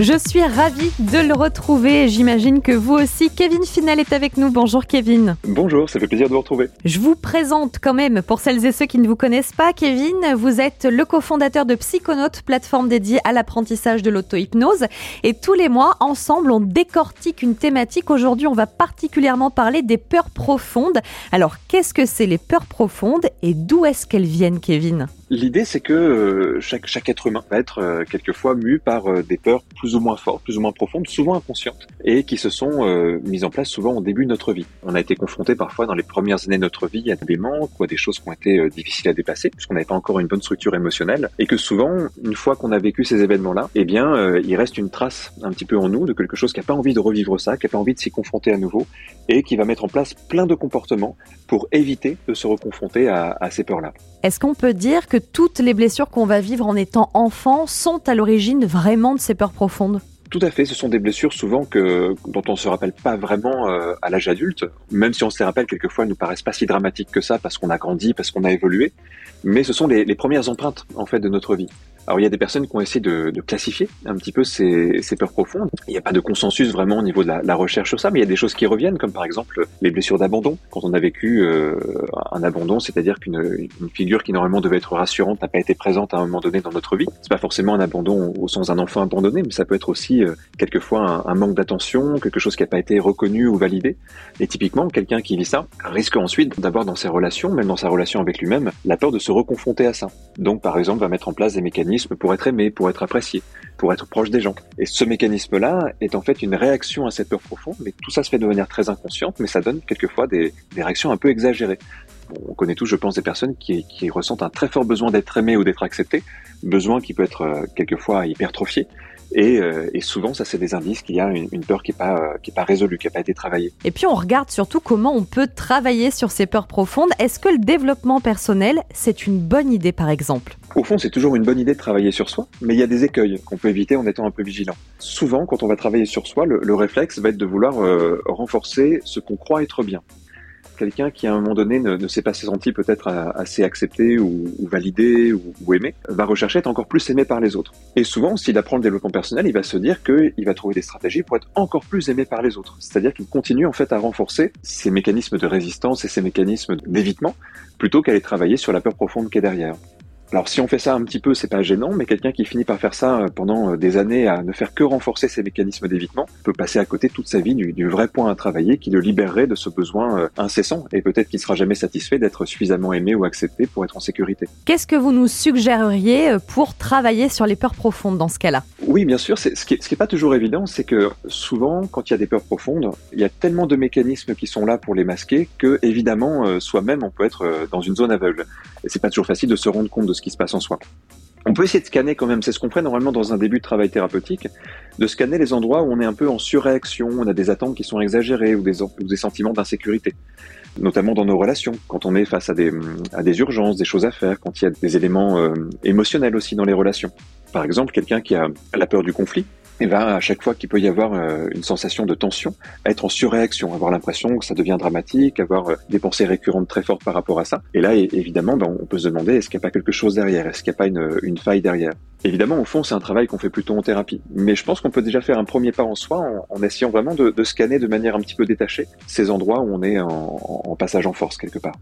Je suis ravie de le retrouver. J'imagine que vous aussi. Kevin Final est avec nous. Bonjour Kevin. Bonjour, ça fait plaisir de vous retrouver. Je vous présente quand même, pour celles et ceux qui ne vous connaissent pas, Kevin, vous êtes le cofondateur de Psychonautes, plateforme dédiée à l'apprentissage de l'auto-hypnose. Et tous les mois, ensemble, on décortique une thématique. Aujourd'hui, on va particulièrement parler des peurs profondes. Alors, qu'est-ce que c'est les peurs profondes et d'où est-ce qu'elles viennent, Kevin? L'idée, c'est que euh, chaque, chaque être humain va être euh, quelquefois mu par euh, des peurs plus ou moins fortes, plus ou moins profondes, souvent inconscientes, et qui se sont mises en place souvent au début de notre vie. On a été confronté parfois dans les premières années de notre vie à des manques ou à des choses qui ont été difficiles à dépasser, puisqu'on n'avait pas encore une bonne structure émotionnelle, et que souvent, une fois qu'on a vécu ces événements-là, eh bien, il reste une trace un petit peu en nous de quelque chose qui n'a pas envie de revivre ça, qui n'a pas envie de s'y confronter à nouveau, et qui va mettre en place plein de comportements pour éviter de se reconfronter à ces peurs-là. Est-ce qu'on peut dire que toutes les blessures qu'on va vivre en étant enfant sont à l'origine vraiment de ces peurs profondes? Tout à fait, ce sont des blessures souvent que dont on se rappelle pas vraiment euh, à l'âge adulte, même si on se les rappelle quelquefois, elles nous paraissent pas si dramatiques que ça parce qu'on a grandi, parce qu'on a évolué, mais ce sont les, les premières empreintes en fait de notre vie. Alors il y a des personnes qui ont essayé de, classifier un petit peu ces, peurs profondes. Il n'y a pas de consensus vraiment au niveau de la, recherche sur ça, mais il y a des choses qui reviennent, comme par exemple les blessures d'abandon. Quand on a vécu euh, un abandon, c'est-à-dire qu'une une figure qui normalement devait être rassurante n'a pas été présente à un moment donné dans notre vie. C'est pas forcément un abandon au sens d'un enfant abandonné, mais ça peut être aussi euh, quelquefois un, un manque d'attention, quelque chose qui n'a pas été reconnu ou validé. Et typiquement, quelqu'un qui vit ça risque ensuite d'avoir dans ses relations, même dans sa relation avec lui-même, la peur de se reconfronter à ça. Donc par exemple, va mettre en place des mécanismes pour être aimé, pour être apprécié, pour être proche des gens. Et ce mécanisme-là est en fait une réaction à cette peur profonde, mais tout ça se fait de manière très inconsciente, mais ça donne quelquefois des, des réactions un peu exagérées. on connaît tous, je pense, des personnes qui, qui ressentent un très fort besoin d'être aimé ou d'être accepté, besoin qui peut être euh, quelquefois hypertrophié, et, euh, et, souvent, ça, c'est des indices qu'il y a une, une peur qui n'est pas, euh, qui est pas résolue, qui n'a pas été travaillée. Et puis, on regarde surtout comment on peut travailler sur ces peurs profondes. Est-ce que le développement personnel, c'est une bonne idée, par exemple? Au fond, c'est toujours une bonne idée de travailler sur soi, mais il y a des écueils qu'on peut éviter en étant un peu vigilant. Souvent, quand on va travailler sur soi, le, le réflexe va être de vouloir euh, renforcer ce qu'on croit être bien quelqu'un qui à un moment donné ne, s'est pas senti peut-être assez accepté ou, validé ou, aimé, va rechercher être encore plus aimé par les autres. Et souvent, s'il apprend le développement personnel, il va se dire qu'il va trouver des stratégies pour être encore plus aimé par les autres. C'est-à-dire qu'il continue en fait à renforcer ses mécanismes de résistance et ses mécanismes d'évitement plutôt qu'à aller travailler sur la peur profonde qui est derrière. Alors si on fait ça un petit peu, c'est pas gênant, mais quelqu'un qui finit par faire ça euh, pendant euh, des années à ne faire que renforcer ses mécanismes d'évitement peut passer à côté toute sa vie du, du, vrai point à travailler qui le libérerait de ce besoin euh, incessant et peut-être qu'il sera jamais satisfait d'être suffisamment aimé ou accepté pour être en sécurité. Qu'est-ce que vous nous suggéreriez pour travailler sur les peurs profondes dans ce cas-là? Oui, bien sûr. Ce qui, ce qui est pas toujours évident, c'est que souvent, quand il y a des peurs profondes, il y a tellement de mécanismes qui sont là pour les masquer que évidemment, soi-même, on peut être dans une zone aveugle. Et c'est pas toujours facile de se rendre compte de ce qui se passe en soi. On peut essayer de scanner quand même, c'est ce qu'on fait normalement dans un début de travail thérapeutique, de scanner les endroits où on est un peu en surréaction, on a des attentes qui sont exagérées ou des, sentiments d'insécurité, notamment dans nos relations, quand on est face à des, à des urgences, des choses à faire, quand il y a des éléments euh, émotionnels aussi dans les relations. Par exemple, quelqu'un qui a la peur du conflit, et va à chaque fois qu'il peut y avoir euh, une sensation de tension, être en surréaction, avoir l'impression que ça devient dramatique, avoir euh, des pensées récurrentes très fortes par rapport à ça. Et là, évidemment, ben, on peut se demander est-ce qu'il n'y a pas quelque chose derrière, est-ce qu'il n'y a pas une, une, faille derrière? Évidemment, au fond, c'est un travail qu'on fait plutôt en thérapie. Mais je pense qu'on peut déjà faire un premier pas en soi en, essayant vraiment de, scanner de manière un petit peu détachée ces endroits où on est en passage en force quelque part.